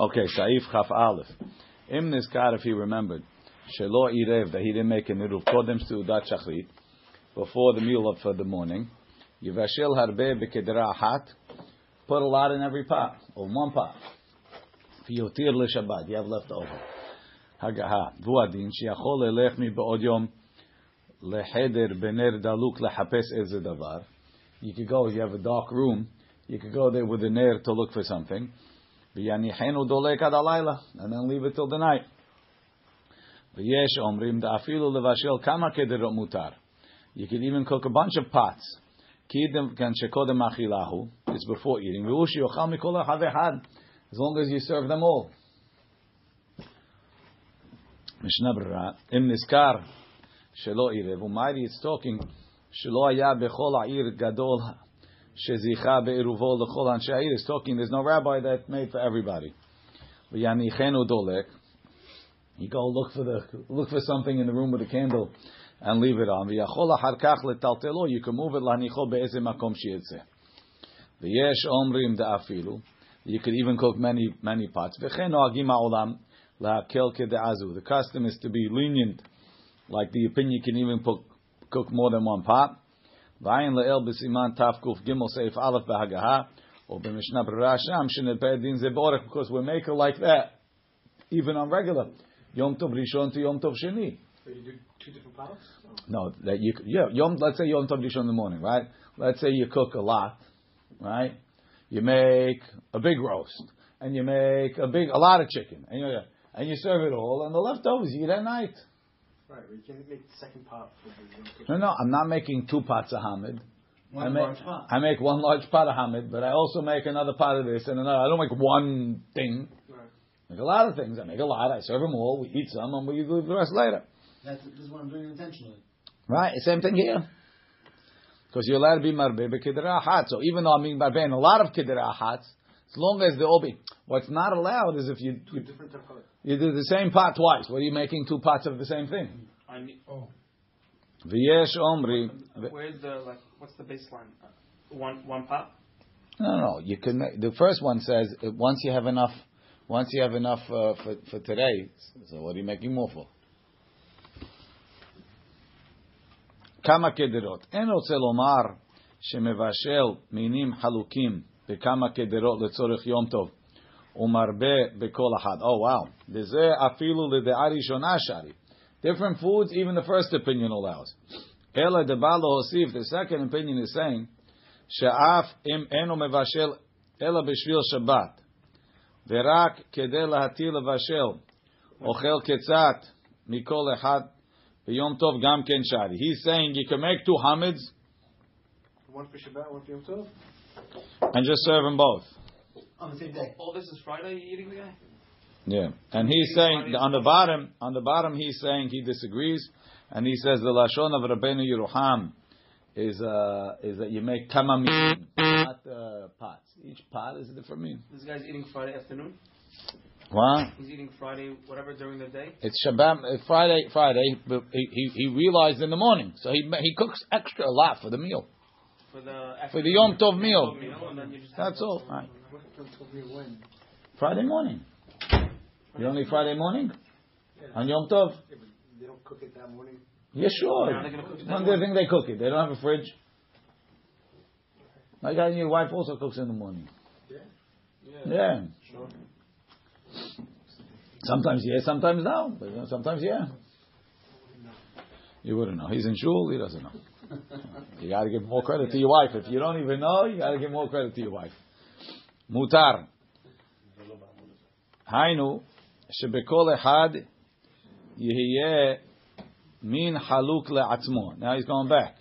Okay, Saif Chaf Aleph. Im Nizkar, if he remembered, Shelo Irev, that he didn't make a niruv, Kodem Seudat Shachrit, before the meal of for the morning, Yivashel Harbe Bekedra Hat, put a lot in every pot, or one pot. Fiyotir LeShabbat, you have left over. Hagaha, Vuadin, Shiachol Elech Mi Be'od Yom, Leheder Bener Daluk Lehapes Eze Davar. You could go, you have a dark room, you could go there with a nair to look for something. And then leave it till the night. V'yesh omrim da'afilu levashel kama kederot mutar. You can even cook a bunch of pots. Kidem kan shekodem achilahu. It's before eating. V'ushi yochal mikol As long as you serve them all. Mishnah Im niskar shelo irev. Umayri talking. Shelo haya bechol ha'ir gadol shezicha be'eruvo l'chol anshe is talking. There's no rabbi that made for everybody. V'yanichenu dolek. You go look for the look for something in the room with a candle and leave it on. V'yachol acharkach letaltelo. You can move it lanichol be'ezeh makom. V'yesh omrim da'afilu. You could even cook many many pots. Ha'olam la'akel kede'azu. The custom is to be lenient, like the opinion you can even cook more than one pot. Vayin le'el b'siman tafkuf gimel seif aleph b'hagaha, or b'mishnah b'rasham shenel pe'edin zeborech, because we make it like that, even on regular. Yom Tov Rishon to Yom Tov Sheni. So you do two different pots? No, that you yeah Yom. Let's say Yom Tov Rishon in the morning, right? Let's say you cook a lot, right? You make a big roast, and you make a big a lot of chicken, and you and you serve it all, and the leftovers you eat at night. Right, you can make the second pot. No, no, I'm not making two pots of hamid. One I make, large pot. I make one large pot of hamid, but I also make another pot of this and another. I don't make one thing. Right. I make a lot of things. I make a lot. I serve them all. We eat some, and we leave the rest later. That's this is what I'm doing intentionally. Right. Same thing here. Because you're allowed to be marbe b'kidra hat. So even though I'm being marbe in a lot of kidra hats, as long as they all be. What's not allowed is if you two different colors. You do the same pot twice. What are you making two pots of the same thing? I need, oh. V'yesh omri. Where's the like? What's the baseline? Uh, one one pot. No, no. You can. Make, the first one says uh, once you have enough, once you have enough uh, for for today. So what are you making more for? כמה כדרות. אין רוצה לומר שמבשל מינים חלוקים בכמה כדרות לצורך יום טוב. Umarbe bekol ahad. Oh wow. Deze afilu lede'ari shona shari. Different foods, even the first opinion allows. Ela debalo hosif. The second opinion is saying, she'af im eno mevashel ela b'shvil Shabbat. ורק כדי להתיר לבשל אוכל קצת מכל אחד ביום טוב גם כן שרי. He's saying you can make two hamids one for Shabbat, one for Yom Tov, and just serve them both on the same day. All this is Friday eating the guy? Yeah. And he's saying on the bottom, on the bottom he's saying he disagrees, and he says the lashon of Rabbeinu Yeruham is uh, is that you make kamamim, not uh, pots. Each pot is a different mean. This guy's eating Friday afternoon. What? He's eating Friday, whatever during the day. It's Shabbat uh, Friday. Friday. He, he, he realized in the morning, so he he cooks extra a lot for the meal. For the for the Yom Tov meal. meal That's all. Right. Friday morning. You only Friday morning? On Yom Tov? They don't cook it that morning? Yeah, sure. One good thing they cook it. They don't have a fridge. My guy and your wife also cooks in the morning. Yeah. Yeah. yeah. Sure. Sometimes yes, sometimes no. But sometimes yeah. You wouldn't know. He's in shul, he doesn't know. you got to give more credit to your wife. If you don't even know, you got to give more credit to your wife. Mutar. Hainu, שבכל אחד יהיה מין חלוק לעצמו. Now he's going back.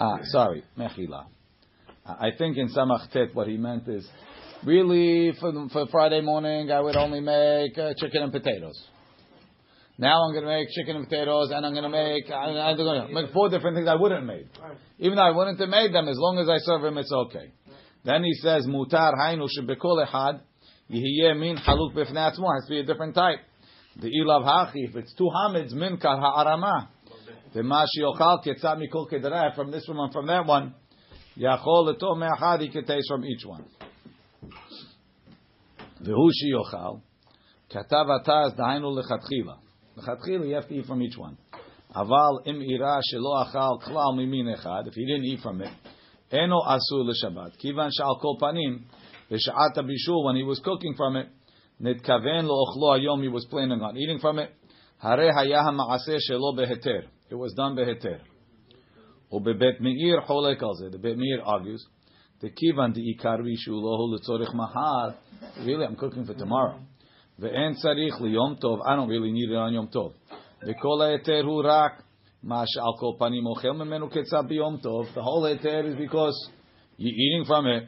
ah, sorry, mechila. I think in Samach what he meant is, really for, for Friday morning I would only make uh, chicken and potatoes. Now I'm going to make chicken and potatoes, and I'm going to make I'm going to make four different things I wouldn't have made. Even though I wouldn't have made them, as long as I serve him, it's okay. Then he says, "Mutar hainu shebekol echad yihiyeh min haluk b'fnei atzmo." Has to be a different type. The ilav hachi, if it's two hamids, min kar ha'arama. The mashi yochal ketzat mikol kedera. From this one, and from that one, Yachol leto me'achad, he can taste from each one. V'hu sheyochal, katav ataz dainu lechatchila. Lechatchila, you have to eat from each one. Aval im achal klal mimin echad, if he didn't eat from it, eno asur l'shabbat. Kivan shal kol panim, v'sha'at bishul, when he was cooking from it, nitkaven lo ochlo ayom, he was planning on eating from it, hare hayah ma'aseh shelo beheter. It was done beheter. ובבית מאיר חולק על זה. The בית מאיר argues, דכיוון דעיקר בישולו הוא לצורך מחר, really I'm cooking for tomorrow. ואין צריך ליום טוב, I don't really need it on יום טוב. וכל ההיתר הוא רק Mash al kol panim ochel memenu ketzah biyom tov. The whole heter is because you're eating from it.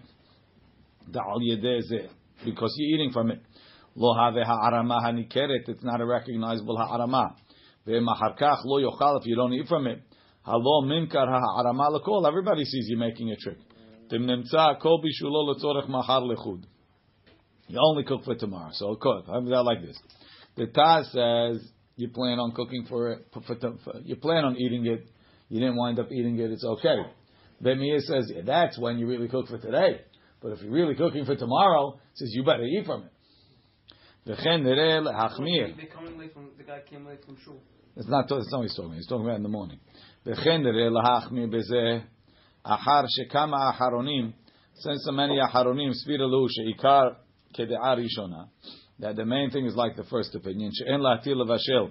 Da'al yedeh zeh. Because you're eating from it. Lo have ha'arama hanikeret. It's not a recognizable ha'arama. Ve'mahar kach lo yochal if you don't eat from it. Halo mimkar ha'arama lekol. Everybody sees you making a trick. Tim nemtza kol bishulo letzorech mahar lechud. You only cook for tomorrow. So cook. I'm that like this. The Taz says you plan on cooking for it. For, for, for, you plan on eating it. You didn't wind up eating it. It's okay. Bet Meir says yeah, that's when you really cook for today. But if you're really cooking for tomorrow, says you better eat from it. It's not. It's not what he's talking. He's talking about in the morning. V'chen nereh lehachmir bezeh shekama aharonim. Since so many acharonim. svira lu sheikar kedea rishona that the main thing is like the first opinion, שאין להתיר לבשל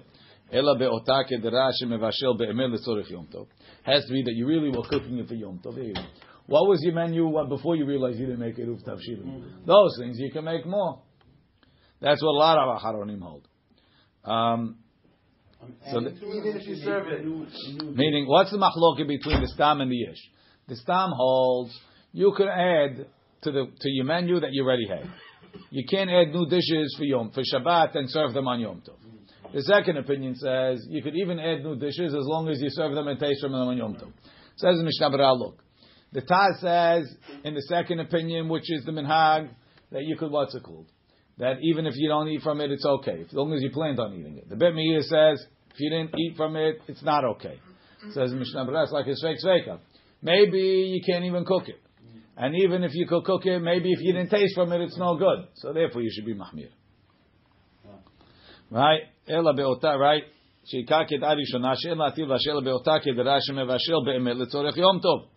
אלא באותה כדרה שמבשל באמת לצורך יום טוב. Has to be that you really were cooking it for יום טוב. What was your menu before you realized you didn't make it uf tavshilim? Those things you can make more. That's what a lot of acharonim hold. Um, so the, Even if you serve it. Meaning, what's the machloket between the stam and the ish? The stam holds you can add to the to your menu that you already have. You can't add new dishes for yom for Shabbat and serve them on Yom Tov. The second opinion says you could even add new dishes as long as you serve them and taste from them on Yom Tov. Says Mishnah Berurah, look, the Taz says in the second opinion, which is the minhag, that you could what's it called? That even if you don't eat from it, it's okay, as long as you planned on eating it. The Bet Meir says if you didn't eat from it, it's not okay. Says Mishnah Berurah, like a sveik sveika. Maybe you can't even cook it. And even if you could cook it, maybe if you didn't taste from it, it's no good. So therefore you should be mahmir. Right? Ela be'ota, right? שעיקר כדעה ראשונה שאין להתיר לבשל באותה כדרה שמבשל באמת לצורך יום טוב.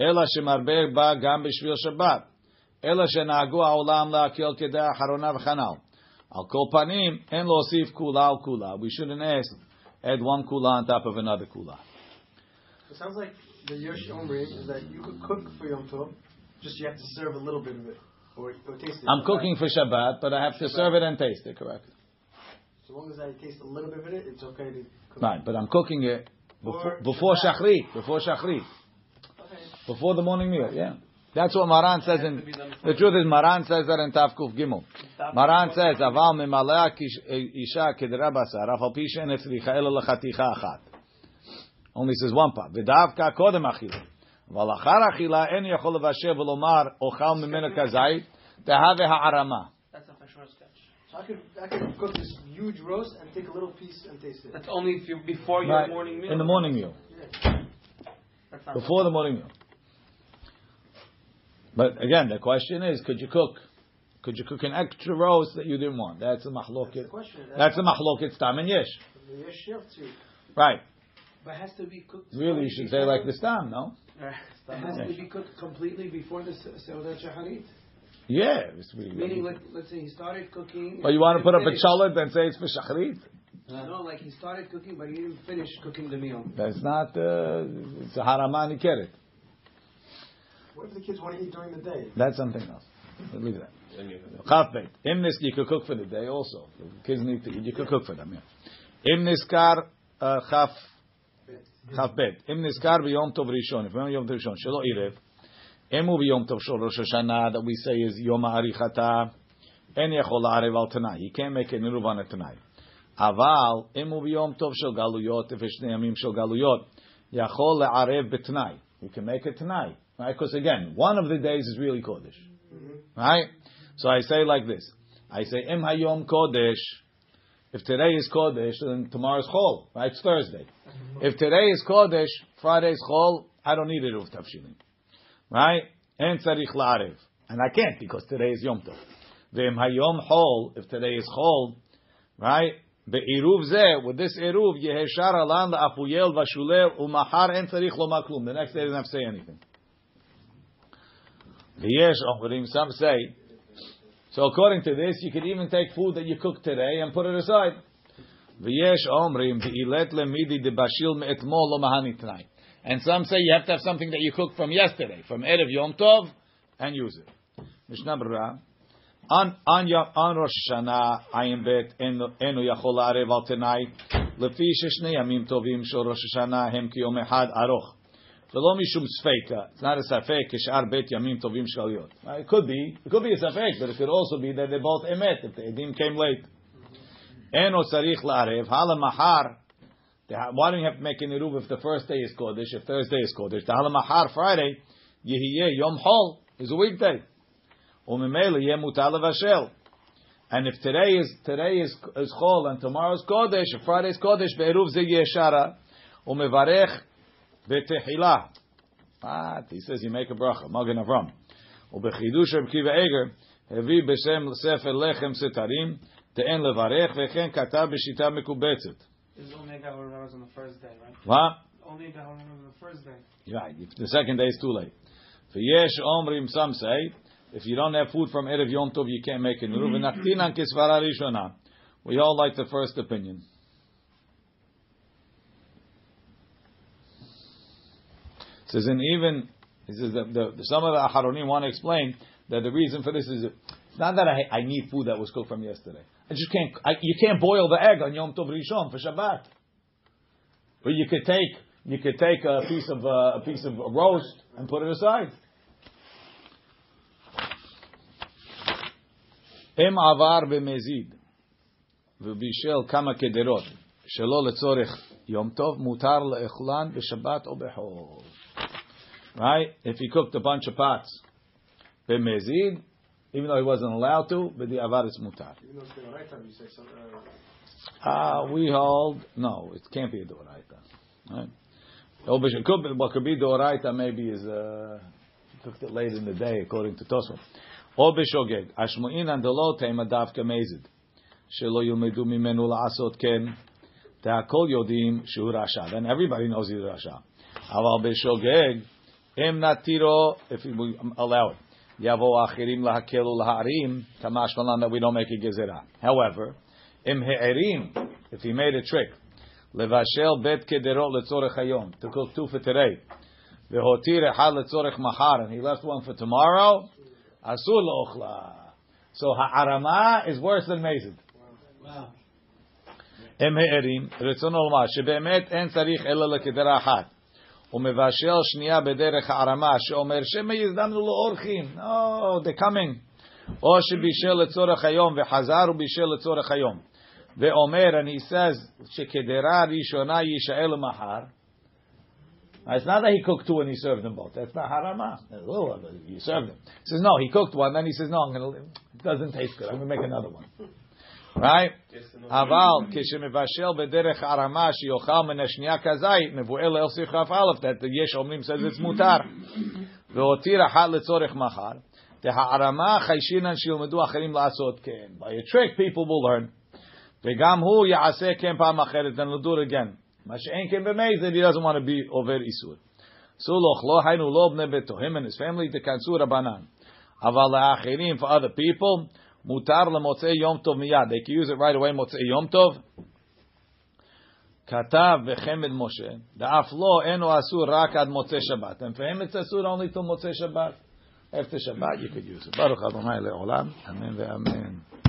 אלא שמרבה בה גם בשביל שבת. אלא שנהגו העולם להקל כדעה אחרונה וכנ"ל. Al kol panim en losif kula al kula. We shouldn't ask add one kula on top of another kula. It sounds like the Yosh Omri is that you could cook for Yom Tov, just you have to serve a little bit of it. Or, or taste it. I'm cooking for Shabbat, but I have to serve it and taste it, correct? So long as I taste a little bit of it, it's okay to cook. Right, but I'm cooking it before, For before Shabbat. Shachrit, before Shachrit, Okay. before the morning meal, yeah. That's what Maran says in, the truth is Maran says that in Tavkuf Gimel. Maran says, aval mimalea isha kedra basar, afal pi she'en etzlicha ela lechaticha achat only says one part. V'davka kodem achila. V'alachar achila en yachol v'asher v'lomar ochal mimena kazayit tehave ha'arama. That's a fresh sketch. So I could, I could cook this huge roast and take a little piece and taste it. That's only if you, before right. your morning meal. In the morning meal. Yeah. Before the morning meal. But again, the question is, could you cook? Could you cook an extra roast that you didn't want? That's a mahloket. That's, that's, that's a mahloket time and yesh. Right. But it has to be cooked. Really, you should say like the stam, no? It has to be cooked completely before the Seudat Shaharit. Yeah. it's really- Meaning, let, let's say he started cooking. Or you want to put up a finished. chalet and say it's for shachrit? No, like he started cooking, but he didn't finish cooking the meal. That's not, uh, it's a haramani keret. What if the kids want to eat during the day? That's something else. We'll leave that. Chaf bet. Im you could cook for the day also. If kids need to eat, you could cook for them, yeah. Im niskar, uh, chaf, chaf bet. Im niskar b'yom tov rishon. If remember yom tov rishon, shelo irev. Emu b'yom tov shol Rosh Hashanah that we say is yom ha'arichata. En yachol la'arev al tanai. He can't make an eruv on a tanai. Aval, emu b'yom tov shel galuyot, if it's yamim shel galuyot, yachol la'arev b'tanai. You can make it tonight. Right? Because again, one of the days is really Kodesh. Mm-hmm. Right? So I say like this. I say, Im Hayom Kodesh. If today is Kodesh, then tomorrow's Chol. Right? It's Thursday. If today is Kodesh, Friday's Chol, I don't need it of Tafshilim. Right? And tzarich la'arev. And I can't because today is Yom Tov. V'im hayom chol, if today is chol, right? Be'iruv zeh, with this eruv, yeheshar alan la'afuyel v'shulel u'mahar en tzarich lo maklum. The next day doesn't have to say anything. V'yesh oh, omrim, some say, so according to this, you could even take food that you cooked today and put it aside. And some say you have to have something that you cooked from yesterday, from Erev Yom Tov, and use it. Mishnah Berurah. Rosh Hashanah, Ayin Bet enu yachol la'arev al. Lefi yamim tovim shel Rosh Hashanah hem ki yom. ולא משום ספקה, it's not a ספק כשאר בית ימים טובים של עליות. It could be, it could be a ספק, but it could also be that they both אמת, if the עדים came late. אין עוד צריך לערב, הלאה מחר, why don't you have to make an eruv if the first day is Kodesh, if Thursday is Kodesh? The הלאה מחר, Friday, יהיה יום חול, is a weekday. וממילא יהיה מותר לבשל. And if today is today is is Chol and tomorrow is Kodesh, if Friday is Kodesh, בעירוב זה יהיה שרה, ומברך בתחילה. What? He says you make a bracha, Magen Avram. ובחידוש רב קיva Eger, הביא בשם ספר לחם סתרים, תאן לברך, וכן כתב בשיטה מקובצת. This is only Gavur remembers on the first day, right? What? Only Gavur remembers on the first day. Right, if the second day is too late. ויש אומרים, some say, if you don't have food from Erev Yom Tov, you can't make an Eruv. ונקטינן כסברה ראשונה. We all like the first opinion. says, and even, he says that the, the, some of the Aharonim want to explain that the reason for this is, it's not that I, I need food that was cooked from yesterday. I just can't, I, you can't boil the egg on Yom Tov Rishon for Shabbat. But you could take, you could take a piece of, uh, a piece of roast and put it aside. אם עבר במזיד ובישל כמה קדרות שלא לצורך יום טוב, מותר לאכולן בשבת או בחול. right? If he cooked a bunch of pots, b'mezid, even though he wasn't allowed to, but the avad is mutar. Uh, ah, we hold no, it can't be a doraita, right? It could, what could be doraita maybe is uh, cooked it late in the day, according to Tosfot. Or b'shogeg, ashmuin and delo teima davka mezid, shelo yomedu mimenu la'asot ken, te'akol yodim shehu. Then everybody knows he's rasha. Aval b'shogeg, אם נתירו, if we allow it, יבואו אחרים להקל ולהערים, כמשמע לנו that we don't make a גזירה. However, אם הערים, if he made a trick, לבשל בית קדרות לצורך היום, to cook two for today, והותיר אחד לצורך מחר, and he left one for tomorrow, אסור לאוכלה. So הערמה is worse than מזיד. Wow. הם הערים, רצונו לומר, שבאמת אין צריך אלא לקדרה אחת. ומבשל שנייה בדרך הערמה, שאומר, שמא יזדמנו לו אורחים. No, they're coming. או שבישל לצורך היום וחזר ובישל לצורך היום. ואומר, and he says, שקדרה ראשונה יישאל למחר. It's not that he cooked two and he served them both. That's not harama. Oh, you served them. He says, no, he cooked one, then he says, no, I'm gonna, it doesn't taste good. I'm going to make another one. Right? אבל כשמבשל בדרך הרמה שיאכל מן השנייה כזית, מבואר לאל שיחה א', that יש אומרים says it's מותר. והותיר אחת לצורך מחר, והערמה חיישינן שילמדו אחרים לעשות כן. By a trick people will learn. וגם הוא יעשה כן פעם אחרת, then he'll do it again. מה שאין כן במזד, he doesn't want to be over איסור. סולוך לא היינו לא בני ביתו, him and his family, תכנסו רבנן. אבל לאחרים, for other people, Mutar lemotzei yom tov miyad. They can use it right away, motzei yom tov. Katav vechemed Moshe. Da'af lo eno asur rak ad motzei Shabbat. And for him it's asur only till motzei Shabbat. After Shabbat you could use it. Baruch Adonai le'olam. Amen ve'amen.